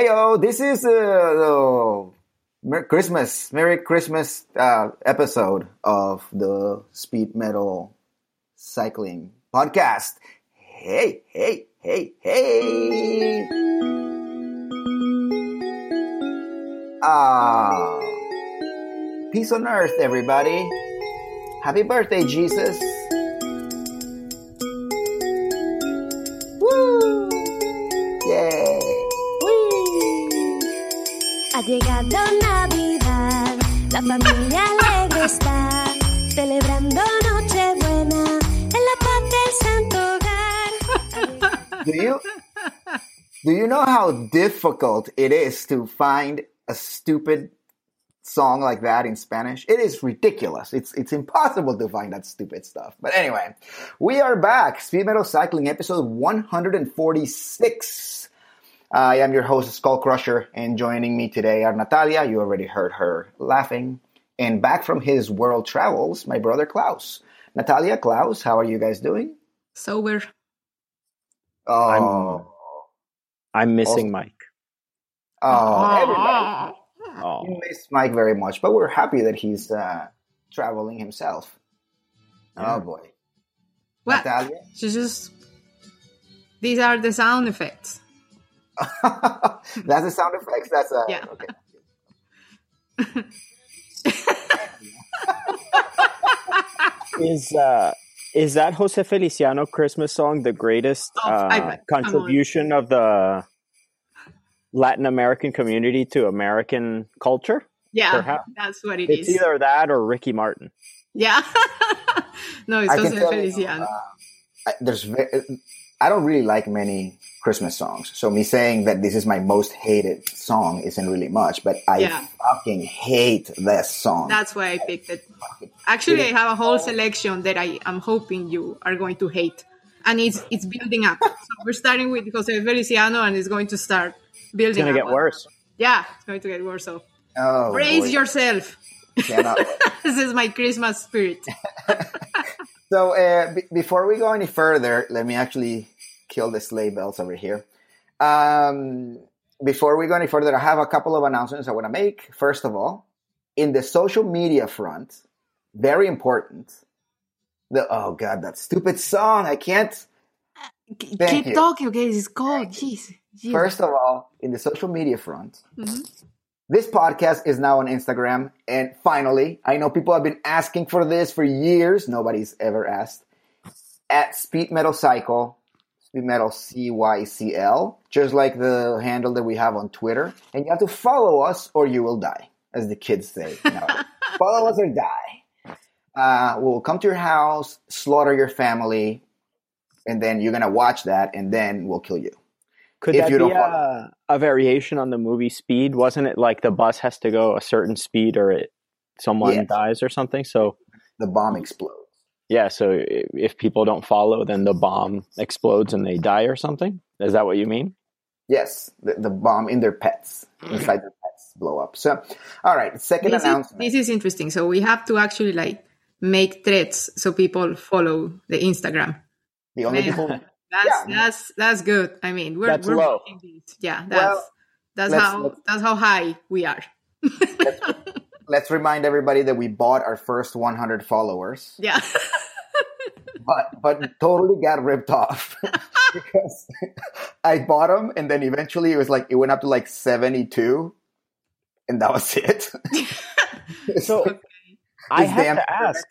Hey, oh, this is uh, the Christmas, Merry Christmas uh, episode of the Speed Metal Cycling Podcast. Hey, hey, hey, hey. Ah, peace on earth, everybody. Happy birthday, Jesus. Llegado Navidad, la familia alegre está, celebrando Nochebuena en la paz del santo hogar. do you do you know how difficult it is to find a stupid song like that in Spanish? It is ridiculous. It's it's impossible to find that stupid stuff. But anyway, we are back. Speed Metal Cycling episode 146. I am your host, Skull Crusher, and joining me today are Natalia. You already heard her laughing. And back from his world travels, my brother Klaus. Natalia, Klaus, how are you guys doing? Sober. Oh, I'm missing Also- Mike. oh, everybody. Oh, We miss Mike very much, but we're happy that he's uh, traveling himself. Yeah. Oh boy, What? Natalia. She just. These are the sound effects. That's the sound effects. That's uh, Yeah. Okay. is uh is that Jose Feliciano Christmas song the greatest Oh, uh, bet. Contribution of the Latin American community to American culture? Yeah, Perhaps. that's what it It's is. either that or Ricky Martin. Yeah. no, it's I can Jose tell you, Feliciano. uh, there's ve- I don't really like many Christmas songs, so me saying that this is my most hated song isn't really much. But I Yeah. fucking hate this song. That's why I picked it. Actually, I have a whole selection that I am hoping you are going to hate, and it's it's building up. So we're starting with Jose Feliciano, and it's going to start building It's gonna get worse. Yeah, it's going to get worse. So oh, brace boy. yourself. Cannot- this is my Christmas spirit. So uh, b- before we go any further, let me actually kill the sleigh bells over here. Um, before we go any further, I have a couple of announcements I want to make. First of all, in the social media front, very important. The oh god, that stupid song! I can't. Thank Keep you. talking, okay? It's cold. Jeez. Jeez. First of all, in the social media front, Mhm. This podcast is now on Instagram, and finally, I know people have been asking for this for years. Nobody's ever asked. At Speed Metal Cycle, Speed Metal CYCL, just like the handle that we have on Twitter. And you have to follow us or you will die, as the kids say. follow us or die. Uh, we'll come to your house, slaughter your family, and then you're going to watch that, and then we'll kill you. Could If that you be don't a, a variation on the movie Speed? Wasn't it like the bus has to go a certain speed or it someone Yes. dies or something? So The bomb explodes. yeah, so if people don't follow, then the bomb explodes and they die or something. Is that what you mean? Yes, the, the bomb in their pets, hmm. inside their pets, blow up. So, all right, second This is, announcement. this is interesting. So we have to actually like make threads so people follow the Instagram. the only people. That's Yeah. that's that's good. I mean, we're That's we're low. Yeah, that's Well, that's how let's- that's how high we are. Let's remind everybody that we bought our first 100 followers, yeah. but but totally got ripped off because I bought them, and then eventually it was like it went up to like 72, and that was it. So Okay. I have to ask.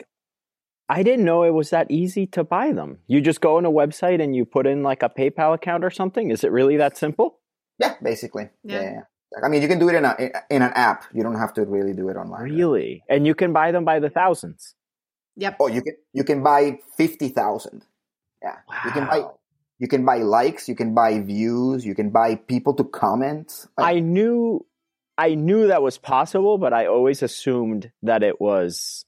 I didn't know it was that easy to buy them. You just go on a website and you put in like a PayPal account or something. Is it really that simple? yeah, basically. Yeah. Yeah. yeah. I mean, you can do it in a in an app. You don't have to really do it online. Really? And you can buy them by the thousands. Yep. Oh, you can you can buy fifty thousand. Yeah, you can buy you can buy likes, you can buy views, you can buy people to comment. I knew I knew that was possible, but I always assumed that it was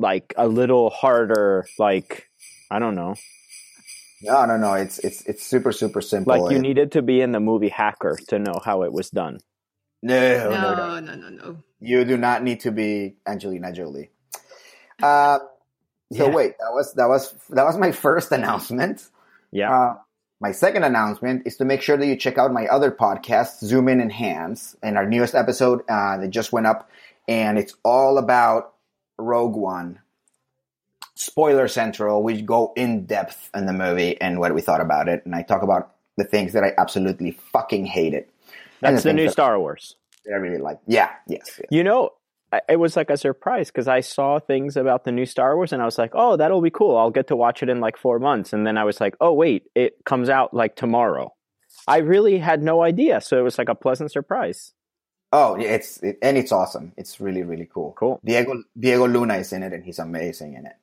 like a little harder like I don't know. no, no, no. It's it's it's super super simple. Like you It- needed to be in the movie Hacker to know how it was done. no, no, no, No, no, no, no. You do not need to be Angelina Jolie. Uh, so Yeah. wait, that was that was that was my first announcement. Yeah. Uh, My second announcement is to make sure that you check out my other podcast, Zoom In Enhance, and our newest episode uh, that just went up, and it's all about Rogue One. Spoiler Central. We go in depth in the movie and what we thought about it, and I talk about the things that I absolutely fucking hated. That's the things new that Star Wars. I really like. Yeah, yes, yes. You know, I- it was like a surprise because I saw things about the new Star Wars and I was like, oh, that'll be cool. I'll get to watch it in like four months. And then I was like, oh, wait, it comes out like tomorrow. I really had no idea. So it was like a pleasant surprise. Oh, yeah, it's it, and it's awesome. It's really really cool. Cool. Diego Diego Luna is in it, and he's amazing in it.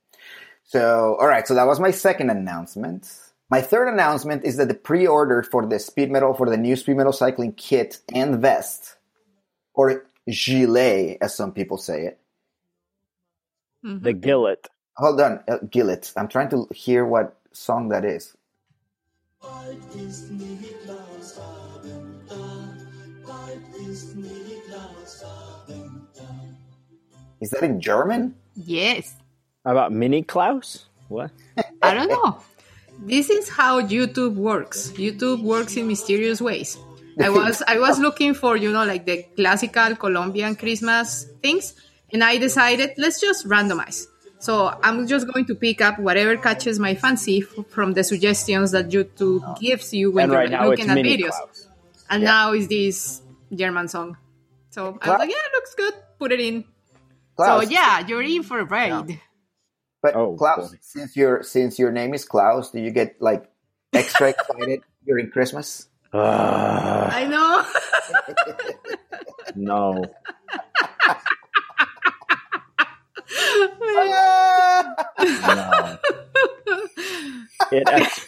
So, all right. So that was my second announcement. My third announcement is that the pre-order for the speed metal for the new speed metal cycling kit and vest, or gilet, as some people say it. Mhm. The Gillet. Hold on, uh, Gillet. I'm trying to hear what song that is. Is that in German? Yes. About Mini Klaus? What? I don't know. This is how YouTube works. YouTube works in mysterious ways. I was I was looking for you know like the classical Colombian Christmas things, and I decided let's just randomize. So I'm just going to pick up whatever catches my fancy f- from the suggestions that YouTube gives you when and you're right now it's looking at Mini videos. Klaus. And now is this German song. So I was like, yeah, it looks good. Put it in. Klaus. So yeah, you're in for a ride. But Oh, Klaus, boy. since your since your name is Klaus, do you get like extra excited during Christmas? Ugh, I know. no. No. It ex-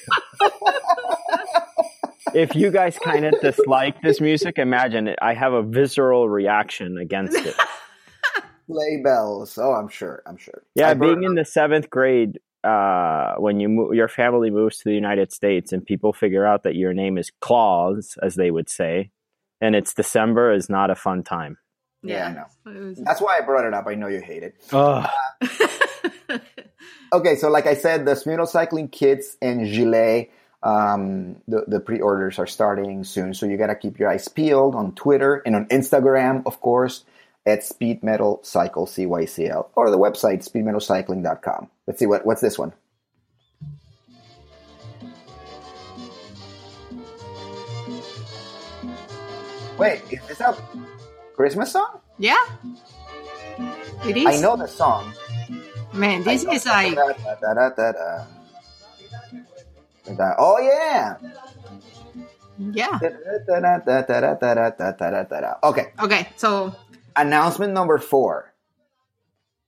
if you guys kind of dislike this music, imagine it. I have a visceral reaction against it. Sleigh bells. Oh, I'm sure. I'm sure. Yeah, I being bur- in the seventh grade, uh, when you mo- your family moves to the United States and people figure out that your name is Claus, as they would say, and it's December, is not a fun time. Yeah, I know. Was- That's why I brought it up. I know you hate it. Ugh. Okay, so like I said, the Smino Cycling kits and gilet, um, the, the pre-orders are starting soon. So you gotta keep your eyes peeled on Twitter and on Instagram, of course, at Speed Metal Cycle CYCL or the website speedmetalcycling.com. Let's see what what's this one. Wait, is this a Christmas song? yeah. It is. I know the song. Man, this is like. Da- that, oh yeah. Yeah. Okay. Okay. So announcement number four.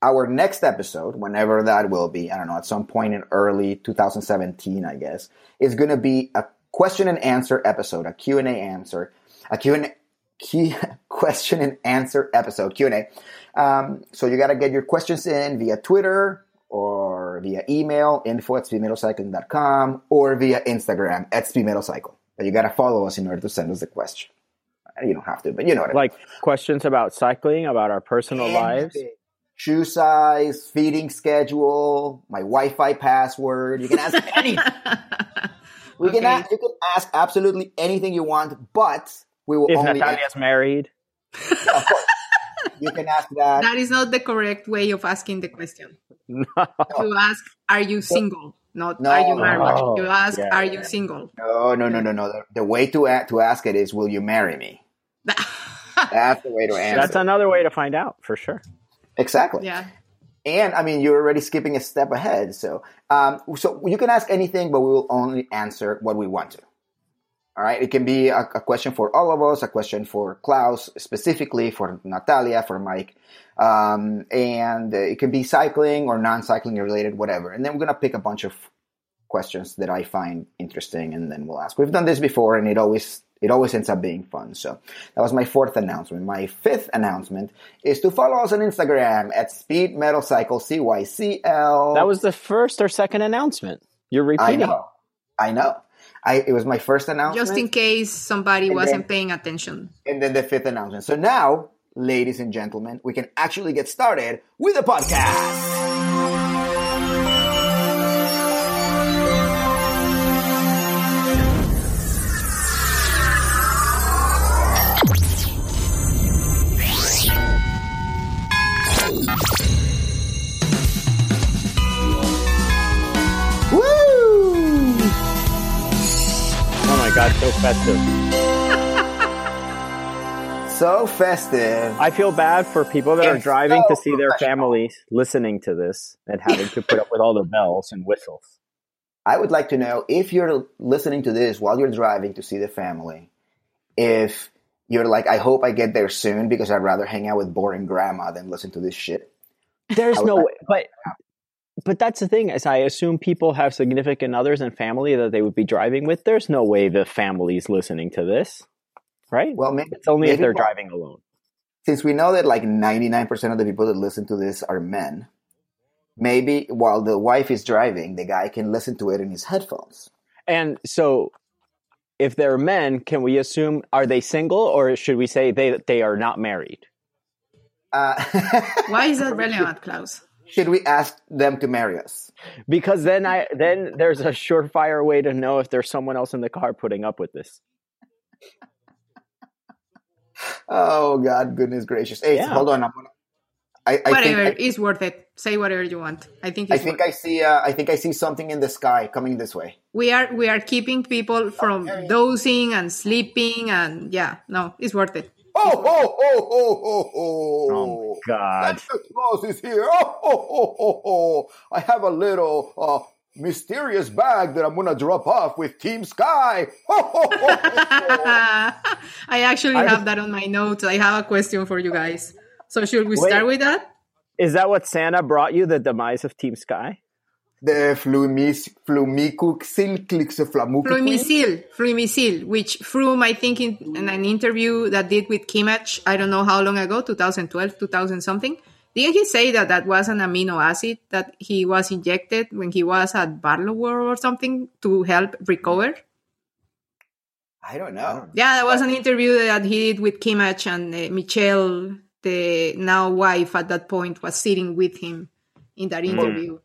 Our next episode, whenever that will be, I don't know, at some point in early 2017, I guess, is going to be a question and answer episode, a Q&A answer, a Q&A key question and answer episode Q&A. Um, so you got to get your questions in via Twitter or via email, info at speedmetalcycling.com or via Instagram at speedmetalcycle. But you got to follow us in order to send us the question. Uh, you don't have to, but you know what I mean. Like questions about cycling, about our personal lives. Shoe size, feeding schedule, my Wi-Fi password. You can ask anything. We can ask, you can ask absolutely anything you want, but we will If only Natalia's married, of course. You can ask that. that is not the correct way of asking the question. no. You ask, "Are you single?" Not No. "Are you married?" Oh, You ask, yeah, "Are yeah. you single?" No, no, no, no, no. The, the way to a- to ask it is, "Will you marry me?" That's the way to answer. That's another way to find out for sure. exactly. yeah. And I mean, you're already skipping a step ahead. So, um, so you can ask anything, but we will only answer what we want to. All right. It can be a, a question for all of us, a question for Klaus specifically, for Natalia, for Mike, um, and it can be cycling or non-cycling related, whatever. And then we're gonna pick a bunch of questions that I find interesting, and then we'll ask. We've done this before, and it always it always ends up being fun. So that was my fourth announcement. My fifth announcement is to follow us on Instagram at Speed Metal Cycle CYCL. That was the first or second announcement. You're I repeating. know, I know. I it was my first announcement, Just in case somebody And wasn't then- paying attention. and then the fifth announcement. So now, ladies and gentlemen, we can actually get started with the podcast. Festive. So festive. I feel bad for people that are And driving to see their families listening to this and having to put up with all the bells and whistles. I would like to know if you're listening to this while you're driving to see the family, if you're like, I hope I get there soon because I'd rather hang out with boring grandma than listen to this shit. There's no like- way, but but that's the thing is I assume people have significant others and family that they would be driving with. There's no way the family's listening to this, right? Well, maybe it's only if they're while- driving alone. since we know that like 99% of the people that listen to this are men, maybe while the wife is driving, the guy can listen to it in his headphones. And so, if they're men, can we assume are they single or should we say they they are not married? Uh, Why is that relevant, Klaus? Should we ask them to marry us? Because then I then there's a surefire way to know if there's someone else in the car putting up with this. Oh God, goodness gracious! Hey, Yeah. hold on. I'm gonna, I, I whatever, think, it's worth it. Say whatever you want. I think I, I think worth I see. Uh, I think I see something in the sky coming this way. we are we are keeping people from Okay. dozing and sleeping and yeah, no, it's worth it. Oh, oh, oh, oh, oh, oh! Oh my god! Santa Claus is here! Oh, oh, oh, oh, oh! I have a little uh, mysterious bag that I'm gonna drop off with Team Sky. Oh, oh, oh. I actually I- have that on my notes. I have a question for you guys. So should we Wait. start with that? Is that what Santa brought you? The demise of Team Sky? The flumis, flumikuxilklixeflamuku. Fluimucil, Fluimucil, which Froome, I think in, in an interview that did with Kimmage, I don't know how long ago, 2012, 2000 something, didn't he say that that was an amino acid that he was injected when he was at Barlow or something to help recover? I don't know. Yeah, that was an interview that he did with Kimmage and uh, Michelle, the now wife at that point, was sitting with him in that interview.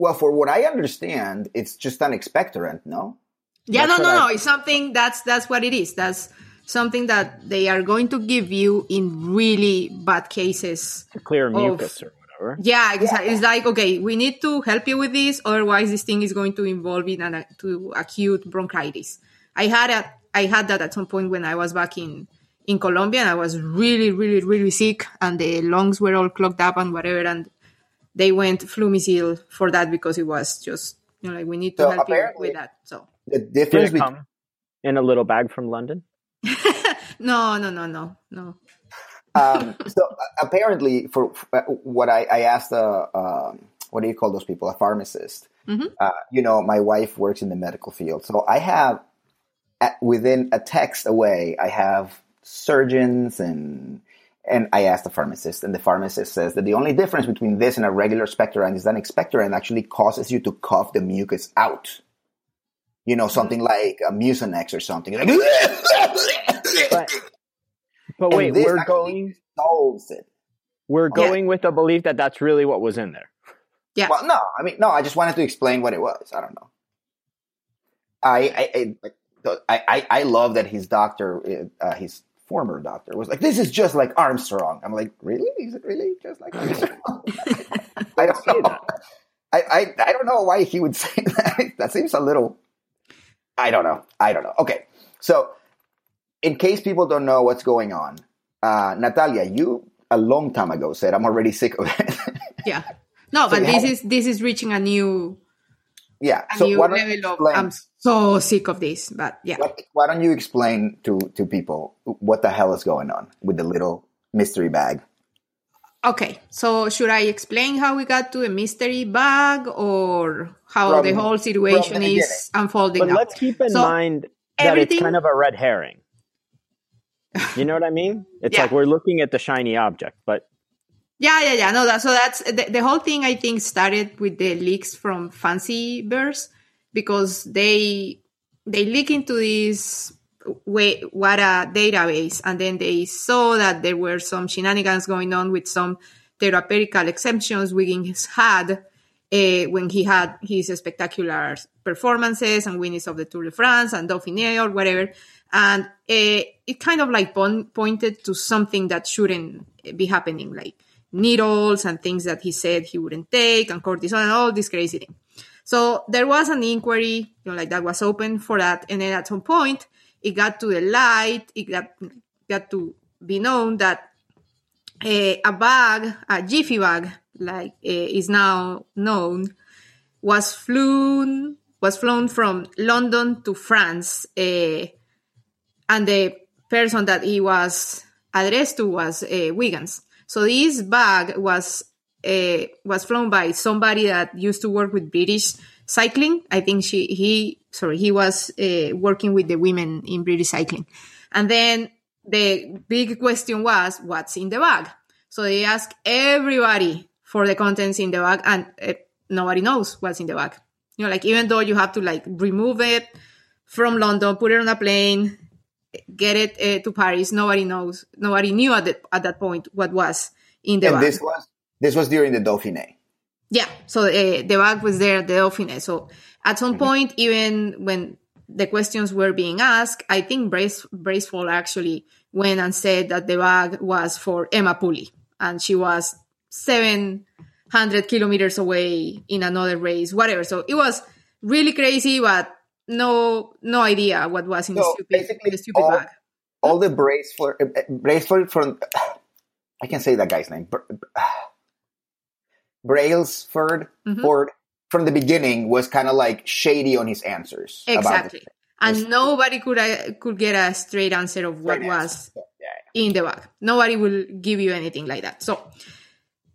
Well, for what I understand, it's just an expectorant, no? Yeah, That's no, no, I- no. It's something that's that's what it is. That's something that they are going to give you in really bad cases. To clear Of- mucus or whatever. Yeah, exa- it's like okay, we need to help you with this, otherwise this thing is going to involve in an to acute bronchitis. I had a I had that at some point when I was back in in Colombia, and I was really, really, really sick, and the lungs were all clogged up and whatever, and they went Fluimucil for that because it was just you know like we need to So help you with that. So The Did difference it between come in a little bag from London? no, no, no, no, no. um, so uh, apparently, for uh, what I, I asked, uh, um, what do you call those people? A pharmacist. Mhm. Uh, you know, my wife works in the medical field, so I have at, within a text away, I have surgeons and and I asked the pharmacist, and the pharmacist says that the only difference between this and a regular expectorant is that an expectorant actually causes you to cough the mucus out. You know, something like a Mucinex or something. Like, But, but wait, this we're going solves it. we're Yeah. going with the belief that that's really what was in there. Yeah. Well, no, I mean, no, I just wanted to explain what it was. I don't know. I, I, I, I, I, I love that his doctor, uh, his former doctor, was like, "This is just like Armstrong." I'm like, "Really? Is it really just like Armstrong?" I don't know. that. I, I, I don't know why he would say that. That seems a little. I don't know. I don't know. Okay, so in case people don't know what's going on, uh, Natalia, you a long time ago said, "I'm already sick of it." Yeah. No, So but this have- is this is reaching a new yeah. a So new why don't you level of explain? I'm so sick of this. But yeah. Why, why don't you explain to, to people what the hell is going on with the little mystery bag? Okay. So should I explain how we got to a mystery bag or how From- the whole situation the is unfolding But now? let's keep in So, mind that it's everything- kind of a red herring. You know what I mean? It's Yeah. like we're looking at the shiny object, but Yeah, yeah, yeah. No, that, so that's the, the whole thing. I think started with the leaks from Fancy Bears because they they leak into this way what a database, and then they saw that there were some shenanigans going on with some therapeutical exemptions Wiggins had uh, when he had his spectacular performances and winnings of the Tour de France and Dauphiné or whatever. And uh, it kind of like pon- pointed to something that shouldn't be happening, like needles and things that he said he wouldn't take and cortisone and all this crazy thing. So there was an inquiry, you know, like that was open for that. And then at some point, it got to the light, it got got to be known that uh, a bag, a Jiffy bag, like uh, is now known, was flown was flown from London to France, uh, and the person that he was addressed to was uh, Wiggins. So this bag was uh, was flown by somebody that used to work with British cycling. I think she he sorry he was uh, working with the women in British cycling, and then the big question was what's in the bag. So they asked everybody for the contents in the bag, and uh, nobody knows what's in the bag. You know, like even though you have to like remove it from London, put it on a plane, get it uh, to Paris, nobody knows. Nobody knew at, the, at that point what was in the and bag. this was this was during the Dauphiné. Yeah, so uh, the bag was there, at the Dauphiné. So at some point, even when the questions were being asked, I think Brace, Bracewell actually went and said that the bag was for Emma Pooley, and she was 700 kilometers away in another race, whatever. So it was really crazy, but no no idea what was in the stupid, basically, the stupid all- bag. All the Braceford, uh, Braceford from I can say that guy's name. Br- Brailsford Mhm. Ford from the beginning was kind of like shady on his answers. Exactly. And nobody could uh, could get a straight answer of what Straight was answer. Yeah, in the bag. Nobody will give you anything like that. So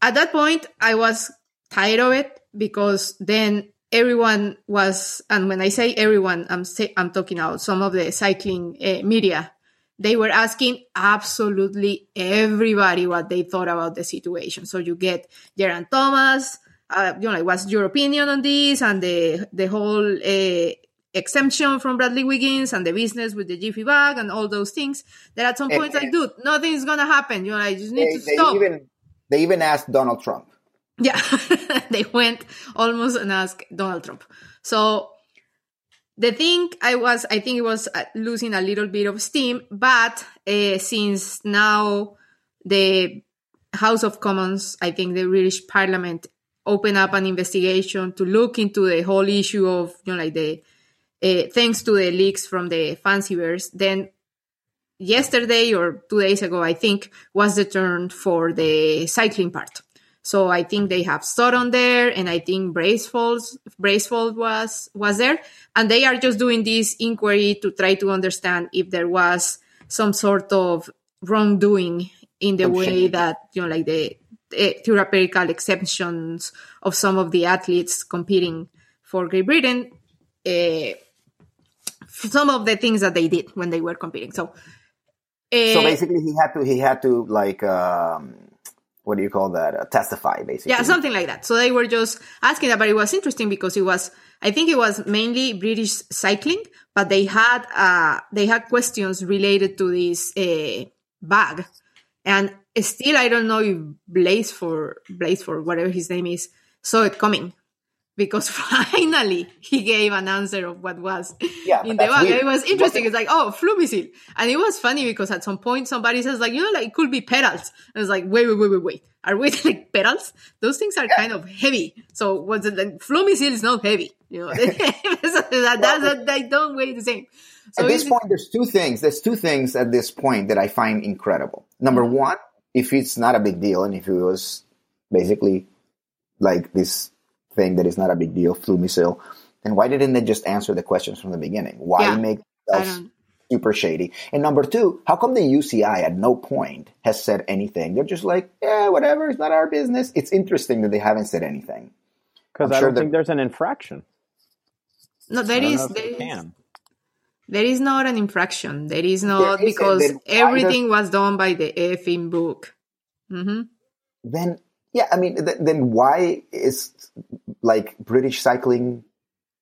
at that point, I was tired of it because then everyone was, and when I say everyone, I'm say, I'm talking about some of the cycling uh, media. They were asking absolutely everybody what they thought about the situation. So you get Geraint Thomas, uh, you know, like, what's your opinion on this, and the the whole uh, exemption from Bradley Wiggins and the business with the Jiffy bag and all those things. That at some And- point, like, and- dude, nothing's gonna happen. You know, I just need They, to they stop. even they even asked Donald Trump. Yeah, they went almost and asked Donald Trump. So the thing I was, I think it was uh, losing a little bit of steam, but uh, since now the House of Commons, I think the British Parliament opened up an investigation to look into the whole issue of, you know, like the, uh, thanks to the leaks from the Fancy Bears, then yesterday or two days ago, I think, was the turn for the cycling part. So I think they have Stott on there, and I think Braceford Braceford was was there, and they are just doing this inquiry to try to understand if there was some sort of wrongdoing in the way that you know, like the, the theoretical exceptions of some of the athletes competing for Great Britain. Uh, some of the things that they did when they were competing. So, uh, So basically, he had to he had to like um, what do you call that? Uh, testify, basically. Yeah, something like that. So they were just asking that, but it was interesting because it was, I think it was mainly British cycling, but they had, uh, they had questions related to this uh, bag, and still I don't know if Blaze for Blaze for whatever his name is saw it coming. Because finally he gave an answer of what was Yeah, in the bag. weird. It was interesting. It's like, oh, flu missile. And it was funny because at some point somebody says like, you know, like it could be pedals. And it's like, wait, wait, wait, wait, wait. Are we like pedals? Those things are kind of heavy. So what's it like? Flu missile is not heavy. You know, that, they don't weigh the same. So at this point, there's two things. There's two things at this point that I find incredible. Number Mm-hmm. one, if it's not a big deal, and if it was basically like this thing that is not a big deal, flu missile, then why didn't they just answer the questions from the beginning? Why Yeah, make I themselves super shady? And number two, how come the UCI at no point has said anything? They're just like, yeah, whatever, it's not our business. It's interesting that they haven't said anything. Because I'm sure don't that- think there's an infraction. no, there I don't is, know if there they is, can. there is not an infraction. There is not There is, because then why everything was done by the effing book. Mm-hmm. then yeah i mean th- then why is like british cycling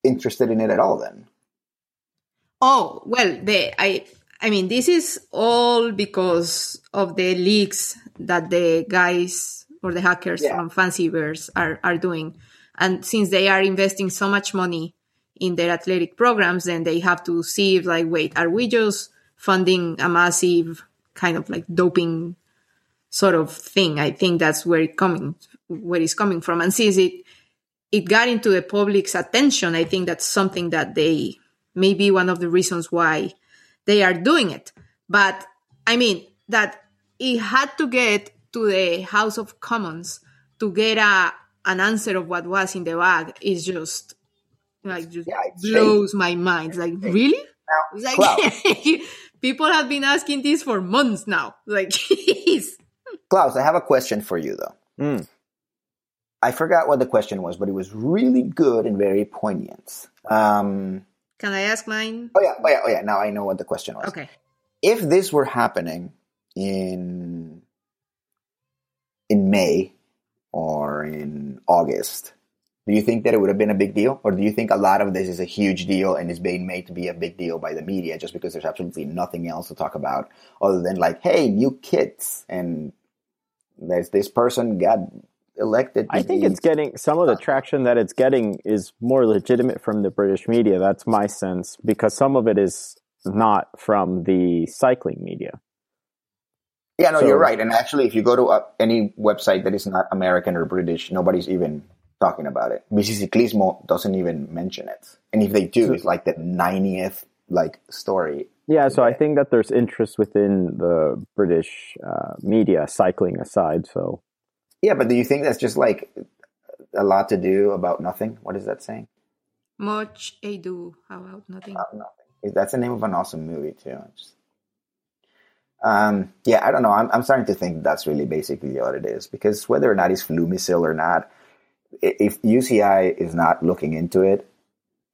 interested in it at all then Oh well, the I I mean this is all because of the leaks that the guys or the hackers Yeah. from Fancy Bears are are doing, and since they are investing so much money in their athletic programs, then they have to see if like wait, are we just funding a massive kind of like doping sort of thing? I think that's where it coming where it's coming from, and since it it got into the public's attention, I think that's something that they maybe one of the reasons why they are doing it. But I mean that it had to get to the House of Commons to get a an answer of what was in the bag is just like just Yeah, it's blows my mind. Like really? Now, It's like people have been asking this for months now. Like jeez. Klaus, I have a question for you though. Mm. I forgot what the question was, but it was really good and very poignant. Um, Can I ask mine? oh yeah, oh yeah, oh yeah. Now I know what the question was. Okay. If this were happening in in May or in August, do you think that it would have been a big deal, or do you think a lot of this is a huge deal and is being made to be a big deal by the media just because there's absolutely nothing else to talk about other than like, hey, new kids and there's this person got elected. I think it's getting some of the traction that it's getting is more legitimate from the British media. That's my sense because some of it is not from the cycling media. Yeah, no, So- you're right. And actually, if you go to uh, any website that is not American or British, nobody's even talking about it. Biciclismo doesn't even mention it. And if they do, it's like the 90th like story. Yeah, so I think that there's interest within the British uh, media, cycling aside. So Yeah, but do you think that's just like a lot to do about nothing? What is that saying? Much ado about nothing. About nothing. That's the name of an awesome movie too. Just- um, yeah, I don't know. I'm, I'm starting to think that's really basically what it is because whether or not it's Flumisil or not, if UCI is not looking into it,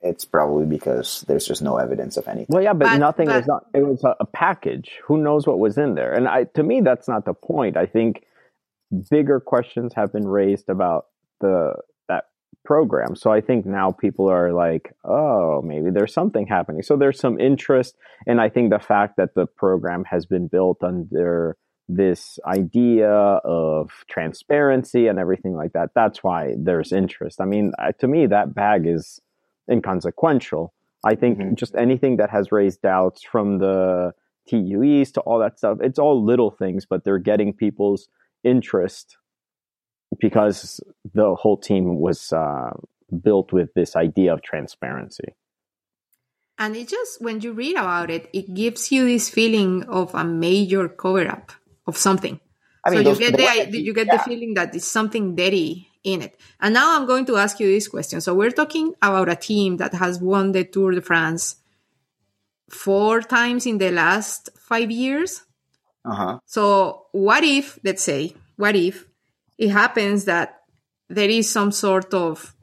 it's probably because there's just no evidence of anything. Well, yeah, but, But- nothing but- was not. It was a, a package. Who knows what was in there? And I, to me, that's not the point. I think bigger questions have been raised about the that program. So I think now people are like, oh, maybe there's something happening. So there's some interest, and I think the fact that the program has been built under this idea of transparency and everything like that. That's why there's interest. I mean, to me, that bag is inconsequential. I think Mhm. just anything that has raised doubts from the TUEs to all that stuff, it's all little things, but they're getting people's interest because the whole team was uh, built with this idea of transparency. And it just, when you read about it, it gives you this feeling of a major cover up of something. I mean, so those- you get the the, you get yeah. the feeling that it's something dirty in it. And now I'm going to ask you this question. So we're talking about a team that has won the Tour de France four times in the last five years. Uh-huh. So what if, let's say, what if it happens that there is some sort of,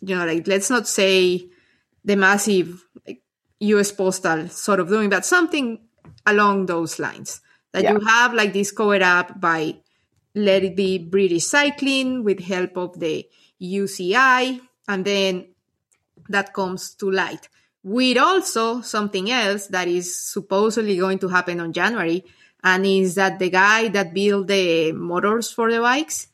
you know, like let's not say the massive like, U.S. postal sort of doing, but something along those lines that Yeah. you have like this covered up by let it be British cycling with help of the UCI, and then that comes to light. With also something else that is supposedly going to happen on January, and is that the guy that built the motors for the bikes,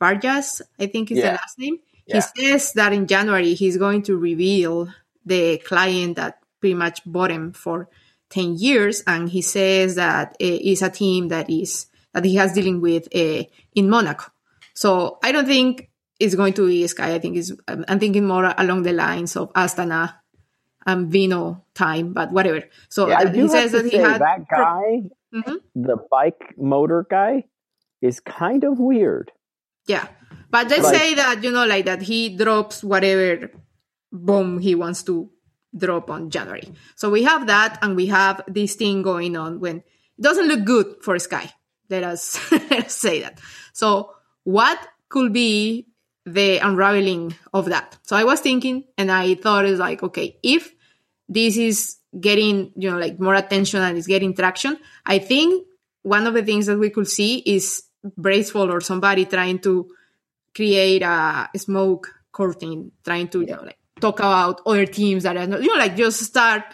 Varjas, I think is the last name. Yeah. He says that in January he's going to reveal the client that pretty much bought him for 10 years. And he says that it is a team that is that he has dealing with uh, in Monaco. So I don't think it's going to be Sky. I think it's, I'm thinking more along the lines of Astana and Vino time, but whatever. So Yeah, I that do he says that he had that guy, Mhm. the bike motor guy, is kind of weird. Yeah. But let's Like- say that, you know, like that he drops whatever bomb he wants to drop on January. So we have that and we have this thing going on when it doesn't look good for Sky. Let us, let us say that. So what could be the unraveling of that? So I was thinking and I thought it's like, okay, if this is getting, you know, like more attention and it's getting traction, I think one of the things that we could see is Braceful or somebody trying to create a smoke curtain, trying to you know, like talk about other teams that are not, you know, like just start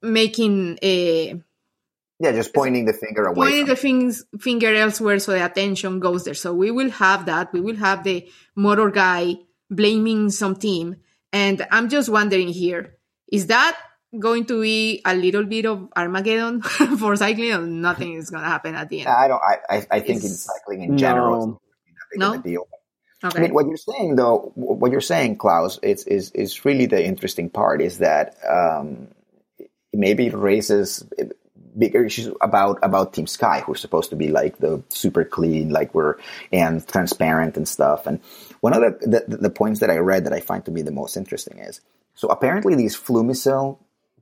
making a Yeah, just pointing the finger away. pointing from the things, finger elsewhere so the attention goes there. So we will have that. We will have the motor guy blaming some team. And I'm just wondering here, is that going to be a little bit of Armageddon for cycling or nothing is going to happen at the end? I don't. I. I, I think in cycling in general, No. it's not big No? a deal. Okay. I mean, what you're saying, though, what you're saying, Klaus, it's, is is really the interesting part. Is that um, maybe it raises bigger issues about about Team Sky, who's supposed to be like the super clean, like we're and transparent and stuff. And one of the, the the points that I read that I find to be the most interesting is so apparently this Fluimucil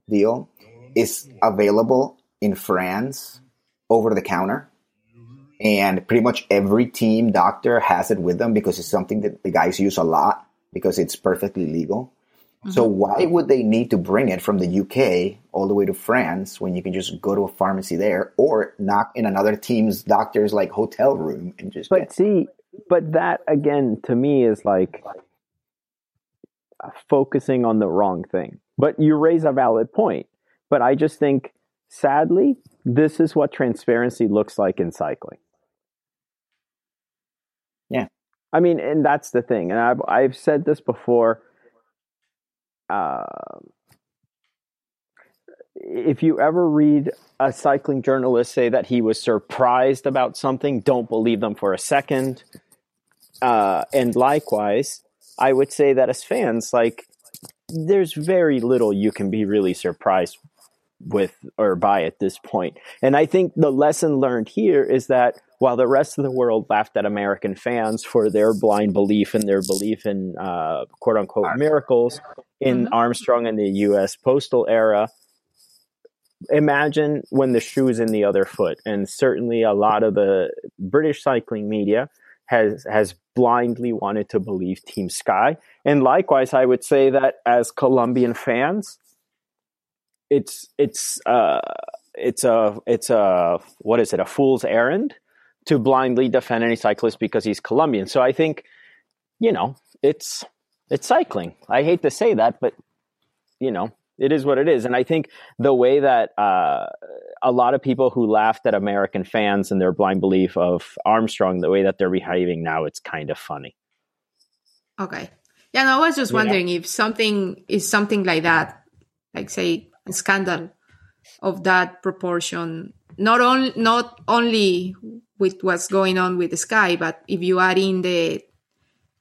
deal is available in France over the counter. And pretty much every team doctor has it with them because it's something that the guys use a lot because it's perfectly legal. So mm-hmm. why would they need to bring it from the UK all the way to France when you can just go to a pharmacy there or knock in another team's doctor's like hotel room and just But get see, but that again to me is like focusing on the wrong thing. But you raise a valid point. But I just think, sadly, this is what transparency looks like in cycling. Yeah. I mean, and that's the thing. And I've I've said this before. Um if you ever read a cycling journalist say that he was surprised about something, don't believe them for a second. Uh, and likewise, I would say that as fans, like, there's very little you can be really surprised with or by at this point. And I think the lesson learned here is that while the rest of the world laughed at American fans for their blind belief and their belief in uh, quote unquote miracles in Armstrong and the U.S. postal era, imagine when the shoe's in the other foot. And certainly a lot of the British cycling media has has blindly wanted to believe Team Sky. And likewise, I would say that as Colombian fans, it's it's uh it's a it's a what is it a fool's errand to blindly defend any cyclist because he's Colombian. So I think you know it's it's cycling. I hate to say that, but you know it is what it is. And I think the way that uh, a lot of people who laughed at American fans and their blind belief of Armstrong, the way that they're behaving now, it's kind of funny. Okay. Yeah, no, I was just wondering if something is something like that, like say scandal of that proportion, not only not only with what's going on with the sky, but if you add in the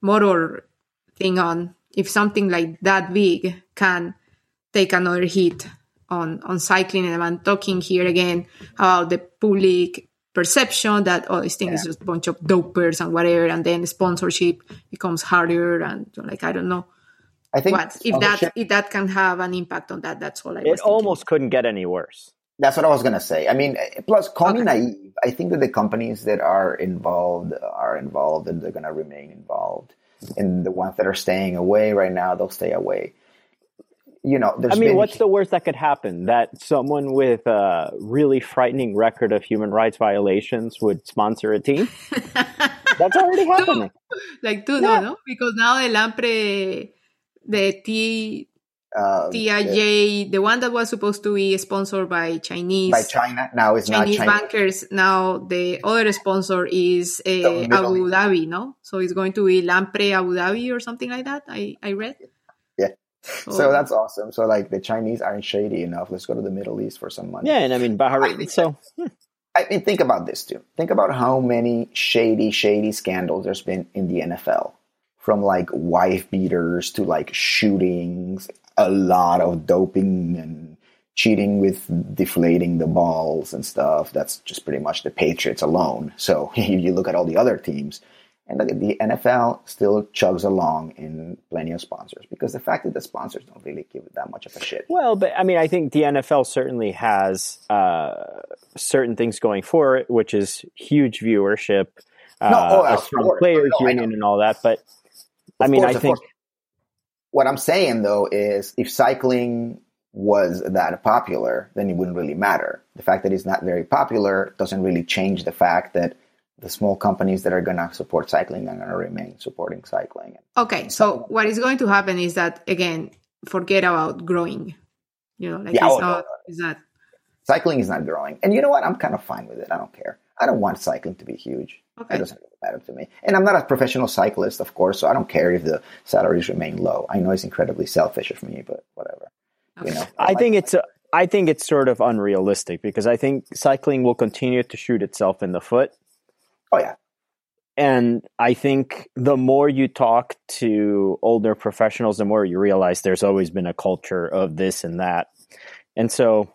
motor thing on, if something like that big can take another hit on on cycling, and I'm talking here again about the public perception that oh this thing is just a bunch of dopers and whatever, and then sponsorship becomes harder and like I don't know I think what if that sponsorship- if that can have an impact on that. That's all I was It thinking. almost couldn't get any worse. That's what I was gonna say. I mean, eh, plus call me naive. I think that the companies that are involved are involved, and they're gonna remain involved. And the ones that are staying away right now, they'll stay away. You know, there's I mean, been- what's the worst that could happen? That someone with a really frightening record of human rights violations would sponsor a team? That's already happening. like two Yeah. no, no, because now the Lampre, the T uh, TIJ, the one that was supposed to be sponsored by Chinese by China now it's not Chinese China. bankers. Now the other sponsor is uh, Abu East. Dhabi, no? So it's going to be Lampre Abu Dhabi or something like that. I I read. Yeah. So, So that's awesome. So like the Chinese aren't shady enough. Let's go to the Middle East for some money. Yeah, and I mean, Bahrain. So, I mean, think about this too. Think about how many shady, shady scandals there's been in the NFL, from like wife beaters to like shootings, a lot of doping and cheating with deflating the balls and stuff. That's just pretty much the Patriots alone. So you look at all the other teams, and the NFL still chugs along in plenty of sponsors because the fact that the sponsors don't really give it that much of a shit. well, but I mean, I think the NFL certainly has uh, certain things going for it, which is huge viewership, uh, No, oh, a strong players No, union, and all that. But I mean, course, I think course. what I'm saying though is if cycling was that popular, then it wouldn't really matter. The fact that it's not very popular doesn't really change the fact that the small companies that are going to support cycling are going to remain supporting cycling. Okay, so what is going to happen is that again, forget about growing. You know, like Yeah, it's oh, no, not no. it's not Cycling is not growing. And you know what? I'm kind of fine with it. I don't care. I don't want cycling to be huge. Okay. It doesn't really matter to me. And I'm not a professional cyclist, of course, so I don't care if the salaries remain low. I know it's incredibly selfish of me, but whatever. You know, I think it's a, I think it's sort of unrealistic because I think cycling will continue to shoot itself in the foot. Oh yeah. And I think the more you talk to older professionals, the more you realize there's always been a culture of this and that. And so,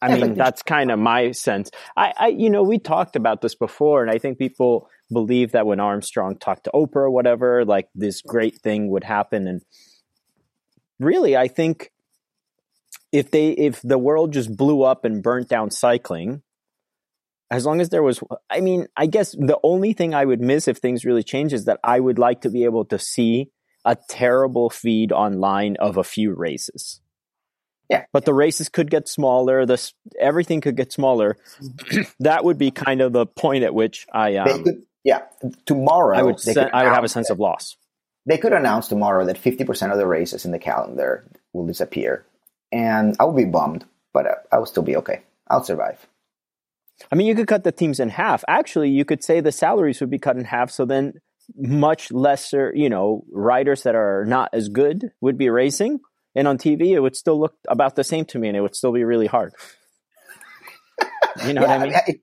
I mean, that's kind of my sense. I, I, you know, we talked about this before, and I think people believe that when Armstrong talked to Oprah or whatever, like this great thing would happen. And really, I think if they, if the world just blew up and burnt down cycling, as long as there was, I mean, I guess the only thing I would miss if things really change is that I would like to be able to see a terrible feed online of a few races. Yeah. But the races could get smaller. This everything could get smaller. that would be kind of the point at which I um, could, yeah, tomorrow I would sen- I would have a sense that- of loss. They could announce tomorrow that fifty percent of the races in the calendar will disappear, and I will be bummed, but uh, I will still be okay. I'll survive. I mean, you could cut the teams in half. Actually, you could say the salaries would be cut in half, so then much lesser, you know, riders that are not as good would be racing, and on TV it would still look about the same to me, and it would still be really hard. You know yeah, what I mean? I,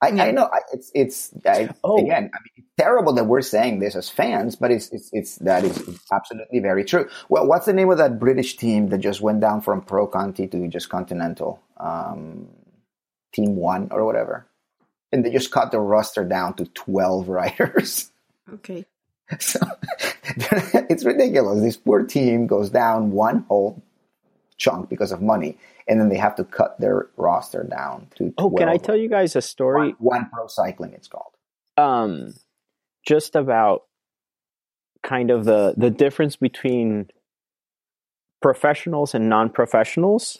I, I know it's it's I, Oh. again. I mean, it's terrible that we're saying this as fans, but it's it's, it's that is absolutely very true. Well, what's the name of that British team that just went down from Pro Conti to just Continental? Um, team One or whatever, and they just cut the roster down to twelve riders. Okay. So it's ridiculous. This poor team goes down one whole chunk because of money, and then they have to cut their roster down to. 12. Oh, can I tell you guys a story? One, one pro cycling, it's called. um, just about kind of the the difference between professionals and non-professionals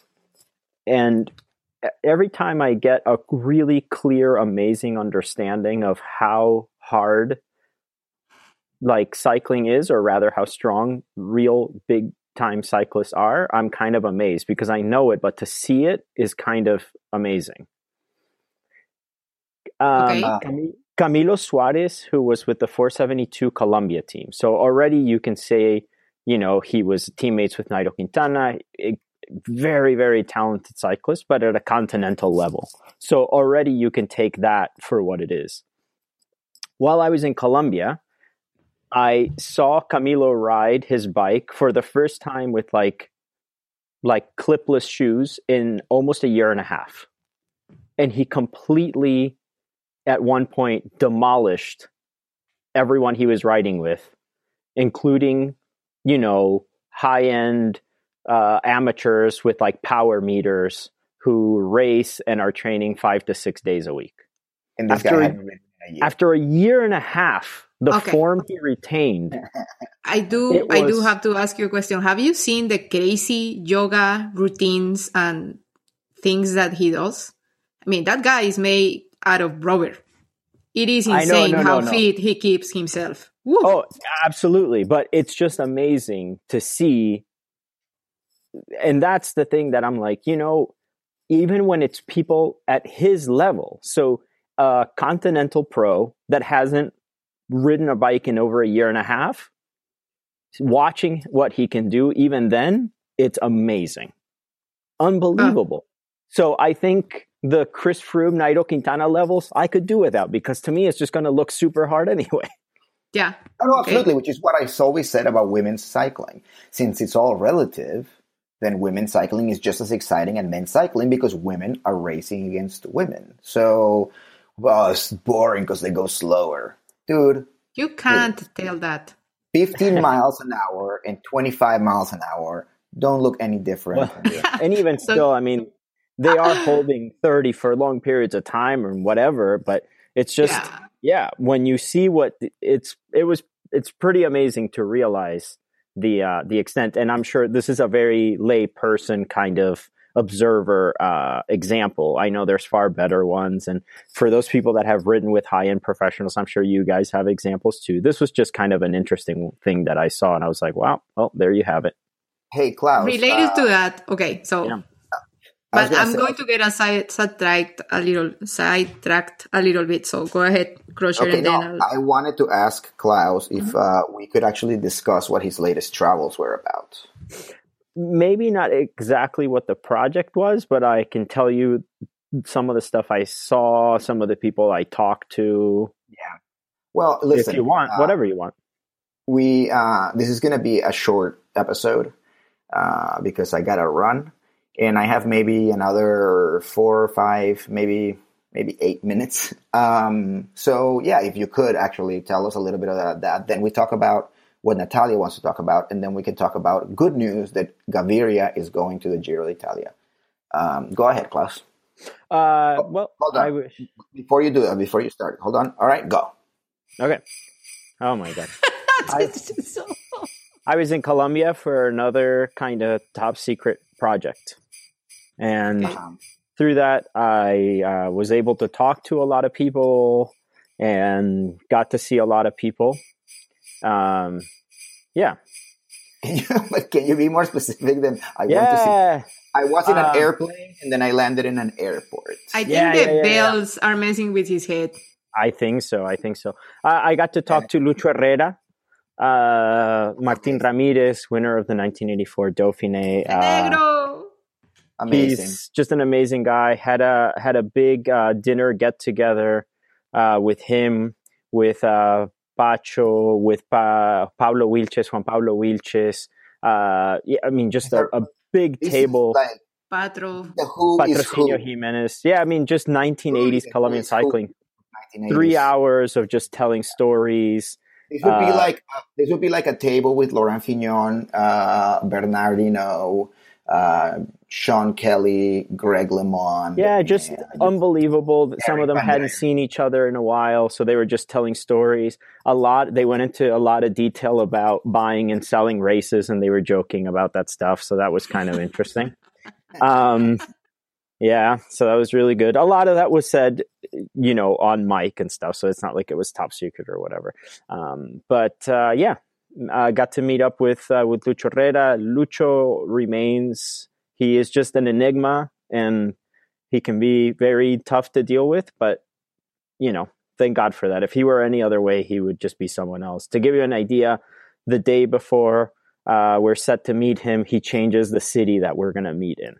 and every time i get a really clear amazing understanding of how hard like cycling is or rather how strong real big time cyclists are i'm kind of amazed because i know it but to see it is kind of amazing um, Okay. Cami- Camilo Suarez, who was with the 472 Colombia team. So already you can say, you know, he was teammates with Nairo Quintana, a very, very talented cyclist, but at a continental level. So already you can take that for what it is. While I was in Colombia, I saw Camilo ride his bike for the first time with like like clipless shoes in almost a year and a half. And he completely at one point demolished everyone he was riding with, including, you know, high end uh, amateurs with like power meters who race and are training five to six days a week. And this After- guy hadn't ridden in a. After a year and a half, the Okay. form he retained. I do It I do have to ask you a question. Have you seen the crazy yoga routines and things that he does? I mean, that guy is made out of rubber. It is I know, insane no, how no, no. fit he keeps himself. Woo. Oh, absolutely. But it's just amazing to see. And that's the thing that I'm like, you know, even when it's people at his level. So, a Continental Pro that hasn't ridden a bike in over a year and a half, watching what he can do, even then, it's amazing. Unbelievable. So, I think the Chris Froome, Nairo Quintana levels, I could do without because to me, it's just going to look super hard anyway. Yeah. Oh, no, Okay. absolutely, which is what I've always said about women's cycling. Since it's all relative, then women's cycling is just as exciting as men's cycling because women are racing against women. So, well, it's boring because they go slower. Dude, You can't tell that. 15 miles an hour and 25 miles an hour don't look any different. Well, and even So- still, I mean, they are holding 30 for long periods of time or whatever, but it's just, yeah. Yeah. when you see what it's, it was, it's pretty amazing to realize the, uh, the extent. And I'm sure this is a very lay person kind of observer, uh, example. I know there's far better ones. And for those people that have written with high end professionals, I'm sure you guys have examples too. This was just kind of an interesting thing that I saw. And I was like, wow, well, there you have it. Hey, Klaus. Related uh, to that, okay, so Yeah. But I'm say- going to get a side sidetracked a little sidetracked a little bit. So go ahead, Crusher, Okay, and no, then I'll, I wanted to ask Klaus if Mm-hmm. uh, we could actually discuss what his latest travels were about. Maybe not exactly what the project was, but I can tell you some of the stuff I saw, some of the people I talked to. Yeah. Well, listen, if you want, uh, whatever you want. we uh, this is going to be a short episode uh, because I got to run, and I have maybe another four or five, maybe maybe eight minutes. Um, so yeah, if you could actually tell us a little bit about that, then we talk about what Natalia wants to talk about, and then we can talk about good news that Gaviria is going to the Giro d'Italia. Um, go ahead, Klaus. Uh, well, hold on. I wish. Before you do that, before you start, hold on. All right, go. Okay. Oh my god. It's just so- I was in Colombia for another kind of top secret project. And Okay. Um, through that, I uh, was able to talk to a lot of people and got to see a lot of people. Um, yeah. can, you, but can you be more specific than I want to see? I was in an Um, airplane and then I landed in an airport. I think Yeah, the yeah, yeah, yeah. bells are messing with his head. I think so. I think so. I, I got to talk to Lucho Herrera, uh, Martin Ramirez, winner of the 1984 Dauphiné. Uh, Negro. Amazing. He's just an amazing guy. Had a had a big uh, dinner get together uh, with him, with uh, Pacho, with pa- Pablo Wilches, Juan Pablo Wilches. Uh, yeah, I mean, just a, a big This table. like Patro. the who is who. Patrocinio Jimenez. Yeah, I mean, just 1980s Who Colombian cycling. 1980s. Three hours of just telling stories. This would be Uh, like uh, this would be like a table with Laurent Fignon, uh, Bernard Hinault, uh, Sean Kelly, Greg LeMond. Yeah, just unbelievable that Some of them hadn't seen each other in a while, so they were just telling stories. A lot. They went into a lot of detail about buying and selling races, and they were joking about that stuff. So that was kind of interesting. Um, yeah, so that was really good. A lot of that was said, you know, on mic and stuff. So it's not like it was top secret or whatever. Um, but uh, yeah, I got to meet up with uh, with Lucho Herrera. Lucho remains. He is just an enigma, and he can be very tough to deal with. But you know, thank God for that. If he were any other way, he would just be someone else. To give you an idea, the day before uh, we're set to meet him, he changes the city that we're going to meet in.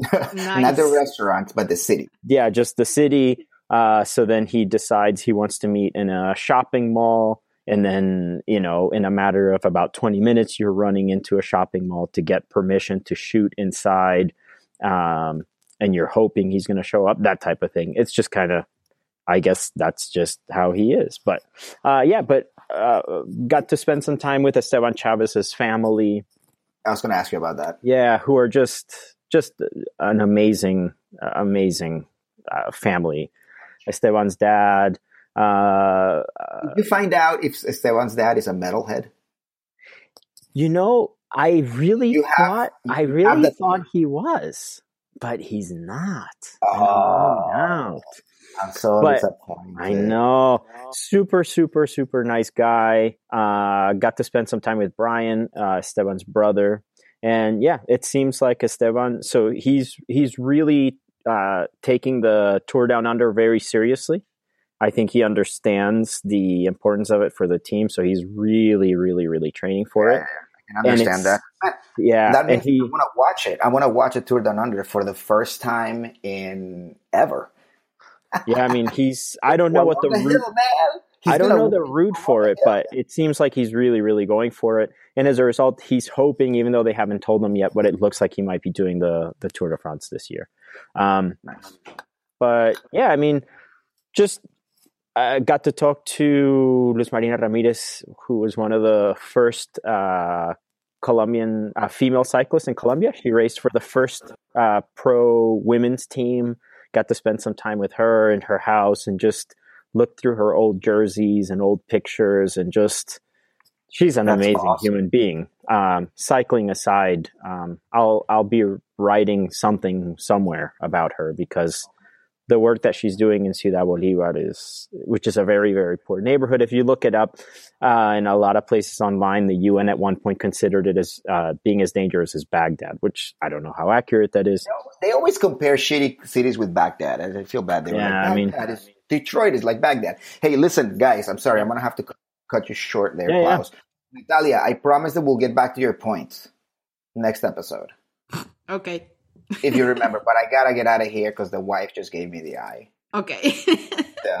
not the restaurant, but the city. yeah, just the city. Uh, so then he decides he wants to meet in a shopping mall. And then, you know, in a matter of about 20 minutes, you're running into a shopping mall to get permission to shoot inside. Um, and you're hoping he's going to show up, that type of thing. It's just kind of, I guess that's just how he is. But uh, yeah, but uh, got to spend some time with Esteban Chavez's family. I was going to ask you about that. Yeah, who are just just an amazing, uh, amazing uh, family. Esteban's dad. Uh, Did you find out if Esteban's dad is a metalhead? you know, I really You thought you I really thought he was, but he's not. Oh. I found out. I'm so But- disappointed. I know. Super, super, super nice guy. Uh, got to spend some time with Brian, uh, Esteban's brother, and yeah, it seems like Esteban. So he's he's really uh, taking the tour down under very seriously. I think he understands the importance of it for the team, so he's really, really, really training for Yeah, it. I can understand that. Yeah, that and means he I want to watch it. I want to watch a Tour Down Under for the first time in ever. yeah. I mean, he's. I don't know Well, what the on route. hill, man. I don't know the route for it, but it seems like he's really, really going for it. And as a result, he's hoping, even though they haven't told him yet, but it looks like he might be doing the the Tour de France this year. Um, Nice. but yeah, I mean, just I got to talk to Luz Marina Ramirez, who was one of the first uh, Colombian uh, female cyclists in Colombia. She raced for the first uh, pro women's team. Got to spend some time with her in her house and just look through her old jerseys and old pictures and just she's an That's amazing awesome. human being. Um, cycling aside, um, I'll I'll be writing something somewhere about her because the work that she's doing in Ciudad Bolivar is, which is a very very poor neighborhood. If you look it up uh, in a lot of places online, the UN at one point considered it as uh, being as dangerous as Baghdad, which I don't know how accurate that is. They always compare shitty cities with Baghdad. and I feel bad. They were Yeah, like, I mean- Baghdad is, Detroit is like Baghdad. Hey, listen, guys. I'm sorry. I'm gonna have to cu- cut you short there, Yeah, yeah. Klaus. Natalia, I promise that we'll get back to your points next episode Okay if you remember. but I gotta get out of here because the wife just gave me the eye. Okay, so,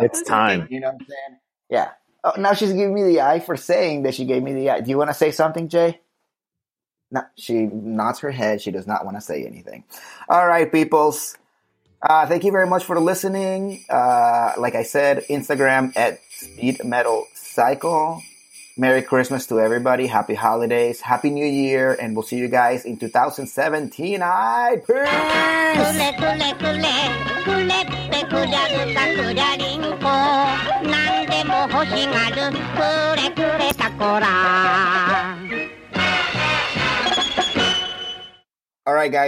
it's time. You know what I'm saying? Yeah. Oh, now she's giving me the eye for saying that she gave me the eye. Do you want to say something, Jay? No, she nods her head. She does not want to say anything. All right, peoples. Uh, thank you very much for listening. Uh, like I said, Instagram at Speed Metal Cycle. Merry Christmas to everybody. Happy holidays. Happy New Year. And we'll see you guys in 2017. I Peace. All right, guys.